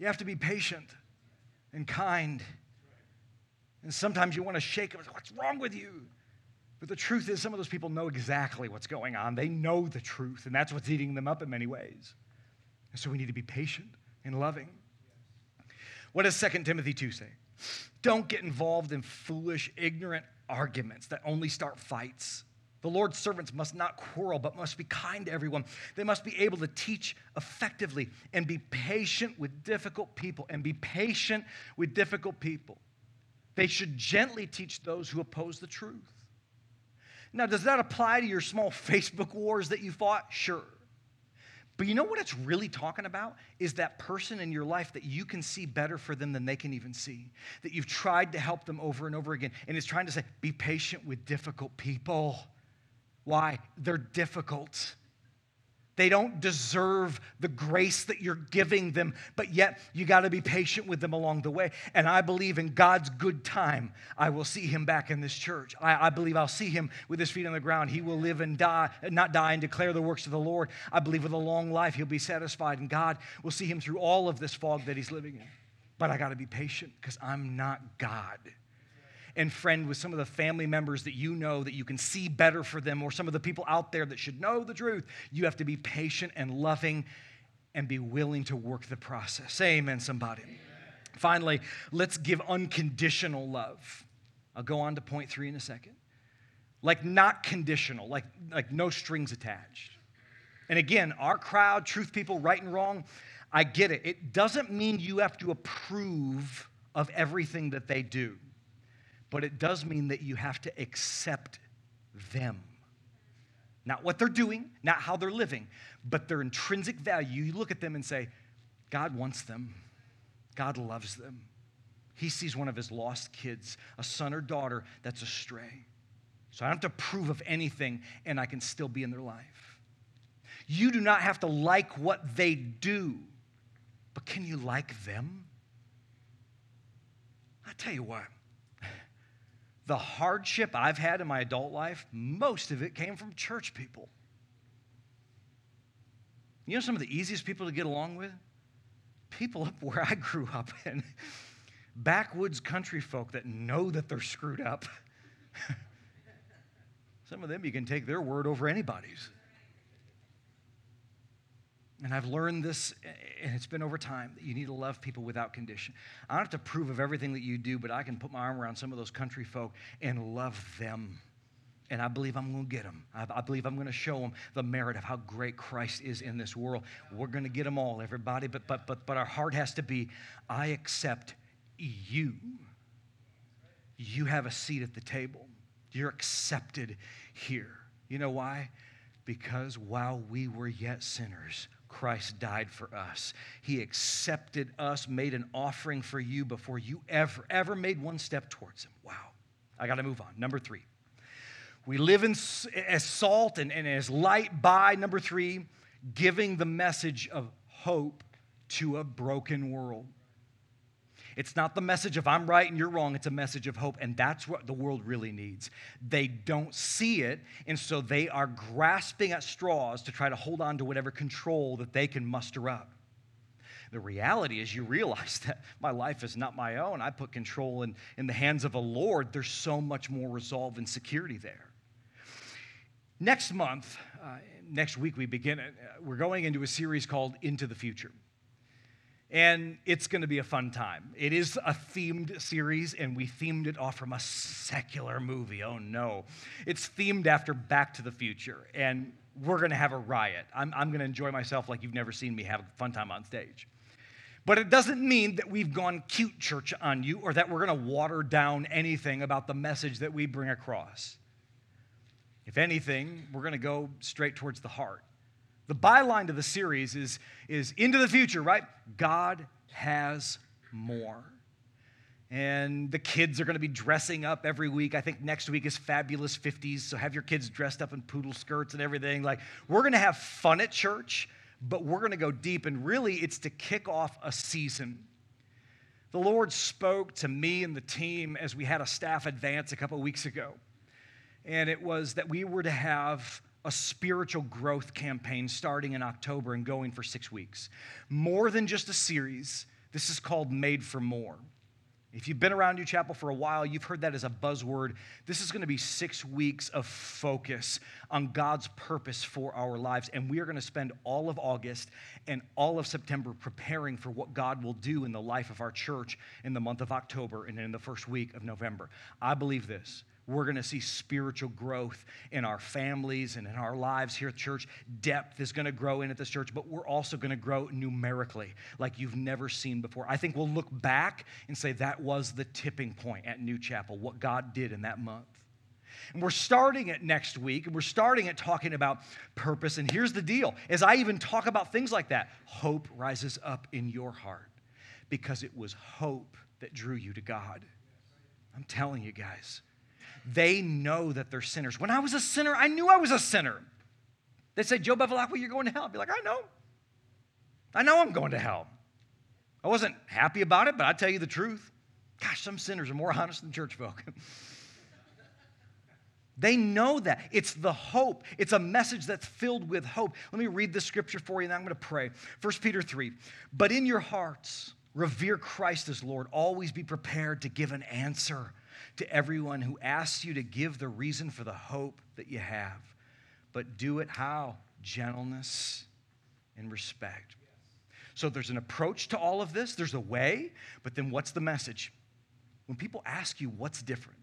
You have to be patient and kind. And sometimes you want to shake them. What's wrong with you? But the truth is, some of those people know exactly what's going on. They know the truth, and that's what's eating them up in many ways. And so we need to be patient and loving. What does 2 Timothy 2 say? Don't get involved in foolish, ignorant arguments that only start fights. The Lord's servants must not quarrel, but must be kind to everyone. They must be able to teach effectively and be patient with difficult people and be patient with difficult people. They should gently teach those who oppose the truth. Now, does that apply to your small Facebook wars that you fought? Sure. But you know what it's really talking about? Is that person in your life that you can see better for them than they can even see. That you've tried to help them over and over again. And it's trying to say, be patient with difficult people. Why? They're difficult. They don't deserve the grace that you're giving them, but yet you got to be patient with them along the way. And I believe in God's good time, I will see him back in this church. I, I, believe I'll see him with his feet on the ground. He will live and die, not die and declare the works of the Lord. I believe with a long life, he'll be satisfied, and God will see him through all of this fog that he's living in. But I got to be patient because I'm not God and friend with some of the family members that you know that you can see better for them, or some of the people out there that should know the truth. You have to be patient and loving and be willing to work the process. Amen, somebody. Amen. Finally, let's give unconditional love. I'll go on to point three in a second. Like not conditional, like, like no strings attached. And again, our crowd, truth people, right and wrong, I get it. It doesn't mean you have to approve of everything that they do but it does mean that you have to accept them. Not what they're doing, not how they're living, but their intrinsic value. You look at them and say, God wants them, God loves them. He sees one of his lost kids, a son or daughter that's astray. So I don't have to prove of anything, and I can still be in their life. You do not have to like what they do, but can you like them? I tell you what, the hardship I've had in my adult life, most of it came from church people. You know some of the easiest people to get along with? People up where I grew up in. Backwoods country folk that know that they're screwed up. some of them you can take their word over anybody's. And I've learned this, and it's been over time, that you need to love people without condition. I don't have to prove of everything that you do, but I can put my arm around some of those country folk and love them. And I believe I'm going to get them. I, I believe I'm going to show them the merit of how great Christ is in this world. We're going to get them all, everybody, but, but, but, but our heart has to be I accept you. You have a seat at the table, you're accepted here. You know why? Because while we were yet sinners, Christ died for us. He accepted us, made an offering for you before you ever, ever made one step towards Him. Wow. I got to move on. Number three. We live in, as salt and, and as light by, number three, giving the message of hope to a broken world. It's not the message of I'm right and you're wrong, it's a message of hope. And that's what the world really needs. They don't see it, and so they are grasping at straws to try to hold on to whatever control that they can muster up. The reality is, you realize that my life is not my own. I put control in, in the hands of a Lord. There's so much more resolve and security there. Next month, uh, next week, we begin, uh, we're going into a series called Into the Future and it's going to be a fun time. It is a themed series, and we themed it off from a secular movie. Oh no. It's themed after Back to the Future, and we're going to have a riot. I'm, I'm going to enjoy myself like you've never seen me have a fun time on stage. But it doesn't mean that we've gone cute church on you or that we're going to water down anything about the message that we bring across. If anything, we're going to go straight towards the heart. The byline to the series is, is into the future, right? God has more. And the kids are going to be dressing up every week. I think next week is Fabulous 50s, so have your kids dressed up in poodle skirts and everything. Like, we're going to have fun at church, but we're going to go deep, and really, it's to kick off a season. The Lord spoke to me and the team as we had a staff advance a couple weeks ago, and it was that we were to have a spiritual growth campaign starting in October and going for six weeks. More than just a series, this is called Made for More. If you've been around New Chapel for a while, you've heard that as a buzzword. This is going to be six weeks of focus on God's purpose for our lives. And we are going to spend all of August and all of September preparing for what God will do in the life of our church in the month of October and in the first week of November. I believe this we're going to see spiritual growth in our families and in our lives here at church. Depth is going to grow in at this church, but we're also going to grow numerically like you've never seen before. I think we'll look back and say that was the tipping point at New Chapel, what God did in that month. And we're starting it next week, and we're starting it talking about purpose. And here's the deal as I even talk about things like that, hope rises up in your heart because it was hope that drew you to God. I'm telling you guys, they know that they're sinners. When I was a sinner, I knew I was a sinner. They say, Joe Bevilacqua, you're going to hell. I'd be like, I know. I know I'm going to hell. I wasn't happy about it, but I tell you the truth. Gosh, some sinners are more honest than church folk. They know that. It's the hope. It's a message that's filled with hope. Let me read the scripture for you and I'm going to pray. 1 Peter 3. But in your hearts, revere Christ as Lord. Always be prepared to give an answer to everyone who asks you to give the reason for the hope that you have. But do it how? Gentleness and respect. So there's an approach to all of this, there's a way, but then what's the message? When people ask you what's different,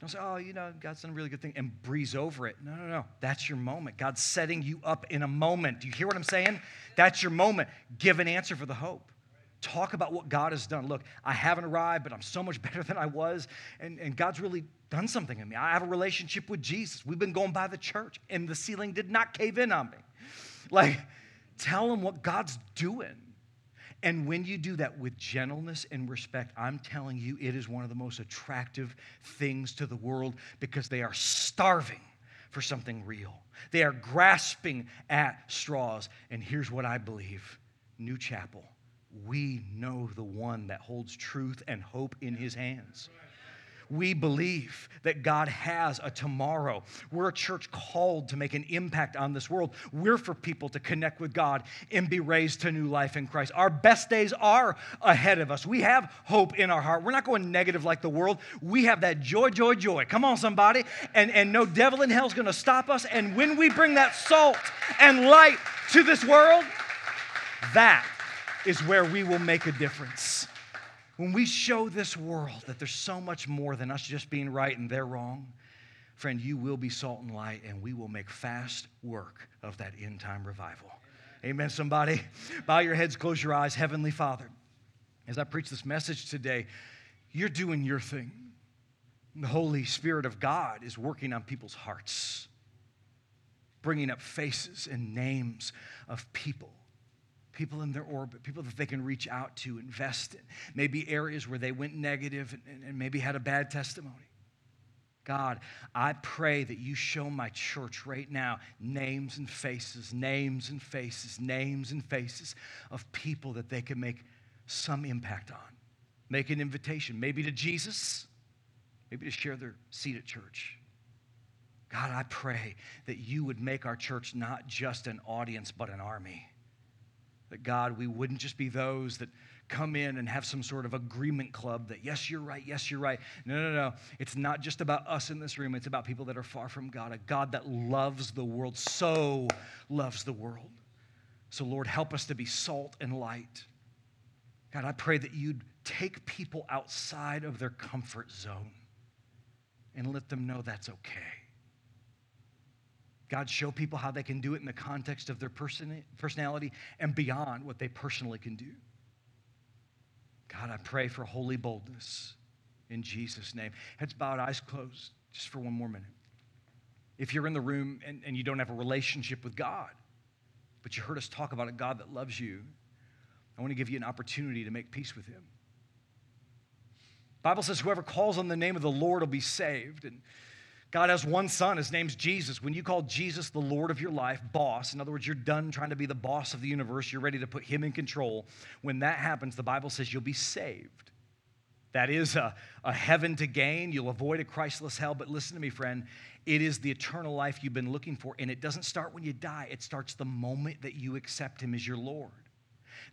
don't say, oh, you know, God's done a really good thing and breeze over it. No, no, no. That's your moment. God's setting you up in a moment. Do you hear what I'm saying? That's your moment. Give an answer for the hope. Talk about what God has done. Look, I haven't arrived, but I'm so much better than I was. And, and God's really done something in me. I have a relationship with Jesus. We've been going by the church, and the ceiling did not cave in on me. Like, tell them what God's doing. And when you do that with gentleness and respect, I'm telling you, it is one of the most attractive things to the world because they are starving for something real. They are grasping at straws. And here's what I believe New Chapel, we know the one that holds truth and hope in his hands. We believe that God has a tomorrow. We're a church called to make an impact on this world. We're for people to connect with God and be raised to new life in Christ. Our best days are ahead of us. We have hope in our heart. We're not going negative like the world. We have that joy, joy, joy. Come on, somebody. And, and no devil in hell is going to stop us. And when we bring that salt and light to this world, that is where we will make a difference. When we show this world that there's so much more than us just being right and they're wrong, friend, you will be salt and light, and we will make fast work of that end time revival. Amen, somebody. Bow your heads, close your eyes. Heavenly Father, as I preach this message today, you're doing your thing. The Holy Spirit of God is working on people's hearts, bringing up faces and names of people people in their orbit, people that they can reach out to, invest in, maybe areas where they went negative and, and maybe had a bad testimony. God, I pray that you show my church right now names and faces, names and faces, names and faces of people that they can make some impact on. Make an invitation, maybe to Jesus, maybe to share their seat at church. God, I pray that you would make our church not just an audience, but an army. That God, we wouldn't just be those that come in and have some sort of agreement club that, yes, you're right, yes, you're right. No, no, no. It's not just about us in this room, it's about people that are far from God, a God that loves the world, so loves the world. So, Lord, help us to be salt and light. God, I pray that you'd take people outside of their comfort zone and let them know that's okay. God, show people how they can do it in the context of their person, personality and beyond what they personally can do. God, I pray for holy boldness in Jesus' name. Heads bowed, eyes closed, just for one more minute. If you're in the room and, and you don't have a relationship with God, but you heard us talk about a God that loves you, I want to give you an opportunity to make peace with Him. Bible says, whoever calls on the name of the Lord will be saved. And God has one son, his name's Jesus. When you call Jesus the Lord of your life, boss, in other words, you're done trying to be the boss of the universe, you're ready to put him in control. When that happens, the Bible says you'll be saved. That is a, a heaven to gain. You'll avoid a Christless hell. But listen to me, friend. It is the eternal life you've been looking for. And it doesn't start when you die, it starts the moment that you accept Him as your Lord.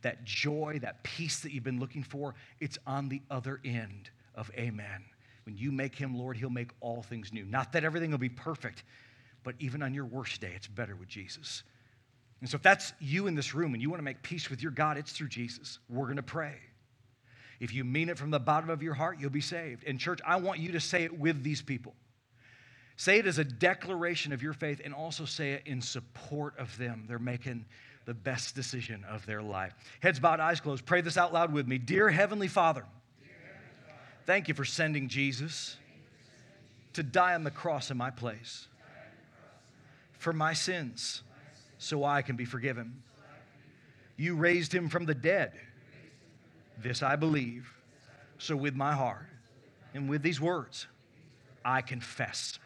That joy, that peace that you've been looking for, it's on the other end of Amen. When you make him Lord, he'll make all things new. Not that everything will be perfect, but even on your worst day, it's better with Jesus. And so if that's you in this room and you want to make peace with your God, it's through Jesus. We're going to pray. If you mean it from the bottom of your heart, you'll be saved. And, church, I want you to say it with these people. Say it as a declaration of your faith and also say it in support of them. They're making the best decision of their life. Heads bowed, eyes closed. Pray this out loud with me. Dear Heavenly Father, thank you for sending Jesus to die on the cross in my place for my sins so I can be forgiven. You raised him from the dead. This I believe. So, with my heart and with these words, I confess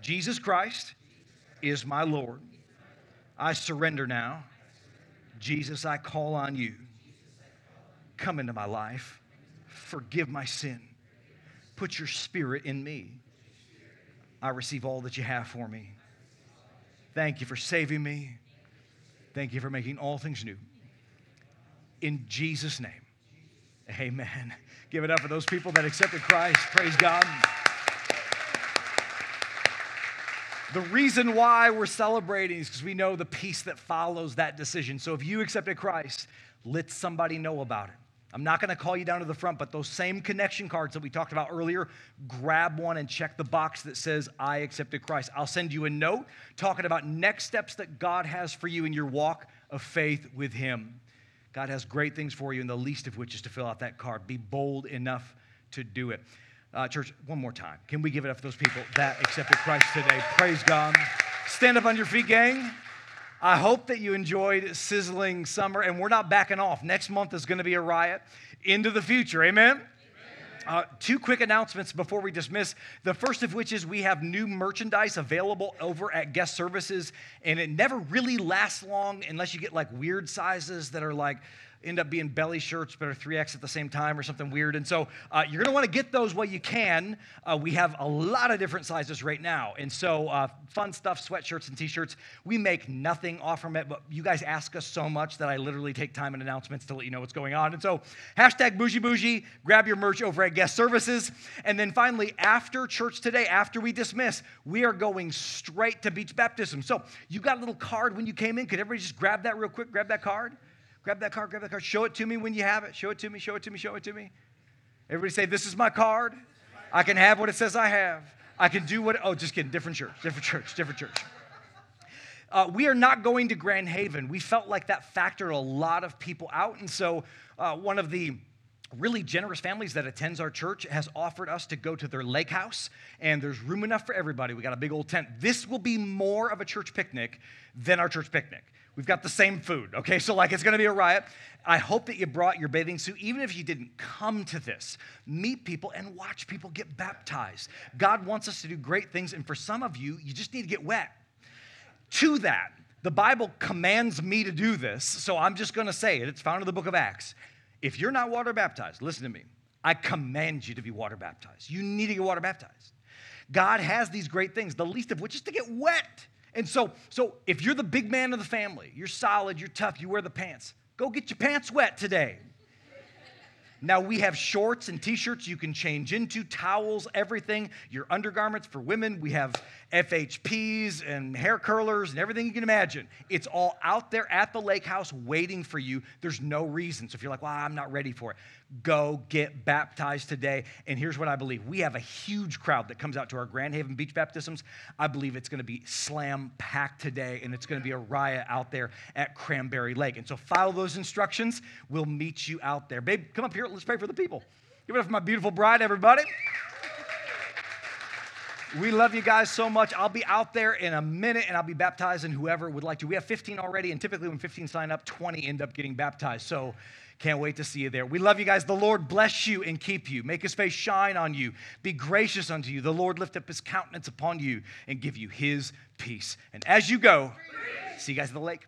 Jesus Christ is my Lord. I surrender now. Jesus, I call on you. Come into my life. Forgive my sin. Put your spirit in me. I receive all that you have for me. Thank you for saving me. Thank you for making all things new. In Jesus' name, amen. Give it up for those people that accepted Christ. Praise God. The reason why we're celebrating is because we know the peace that follows that decision. So if you accepted Christ, let somebody know about it. I'm not going to call you down to the front, but those same connection cards that we talked about earlier, grab one and check the box that says, I accepted Christ. I'll send you a note talking about next steps that God has for you in your walk of faith with Him. God has great things for you, and the least of which is to fill out that card. Be bold enough to do it. Uh, church, one more time. Can we give it up for those people that accepted Christ today? Praise God. Stand up on your feet, gang. I hope that you enjoyed Sizzling Summer, and we're not backing off. Next month is going to be a riot into the future. Amen? Uh, two quick announcements before we dismiss. The first of which is we have new merchandise available over at guest services, and it never really lasts long unless you get like weird sizes that are like end up being belly shirts but are 3X at the same time or something weird. And so uh, you're going to want to get those while you can. Uh, we have a lot of different sizes right now. And so uh, fun stuff, sweatshirts and t shirts. We make nothing off from it, but you guys ask us so much that I literally take time in announcements to let you know what's going on. And so hashtag bougie bougie, grab your merch over at guest services. And then finally, after church today, after we dismiss, we are going straight to beach baptism. So you got a little card when you came in. Could everybody just grab that real quick? Grab that card. Grab that card, grab that card. Show it to me when you have it. Show it to me, show it to me, show it to me. Everybody say, This is my card. I can have what it says I have. I can do what, oh, just kidding. Different church, different church, different church. Uh, we are not going to Grand Haven. We felt like that factored a lot of people out. And so, uh, one of the really generous families that attends our church has offered us to go to their lake house and there's room enough for everybody we got a big old tent this will be more of a church picnic than our church picnic We've got the same food, okay? So, like, it's gonna be a riot. I hope that you brought your bathing suit, even if you didn't come to this. Meet people and watch people get baptized. God wants us to do great things, and for some of you, you just need to get wet. To that, the Bible commands me to do this, so I'm just gonna say it. It's found in the book of Acts. If you're not water baptized, listen to me. I command you to be water baptized. You need to get water baptized. God has these great things, the least of which is to get wet. And so, so if you're the big man of the family, you're solid, you're tough, you wear the pants, go get your pants wet today. Now we have shorts and t-shirts you can change into, towels, everything, your undergarments for women. We have FHPs and hair curlers and everything you can imagine. It's all out there at the lake house waiting for you. There's no reason. So if you're like, well, I'm not ready for it, go get baptized today. And here's what I believe we have a huge crowd that comes out to our Grand Haven Beach baptisms. I believe it's going to be slam packed today, and it's going to be a riot out there at Cranberry Lake. And so follow those instructions. We'll meet you out there. Babe, come up here. Let's pray for the people. Give it up for my beautiful bride, everybody. We love you guys so much. I'll be out there in a minute and I'll be baptizing whoever would like to. We have 15 already, and typically when 15 sign up, 20 end up getting baptized. So can't wait to see you there. We love you guys. The Lord bless you and keep you, make his face shine on you, be gracious unto you. The Lord lift up his countenance upon you and give you his peace. And as you go, see you guys at the lake.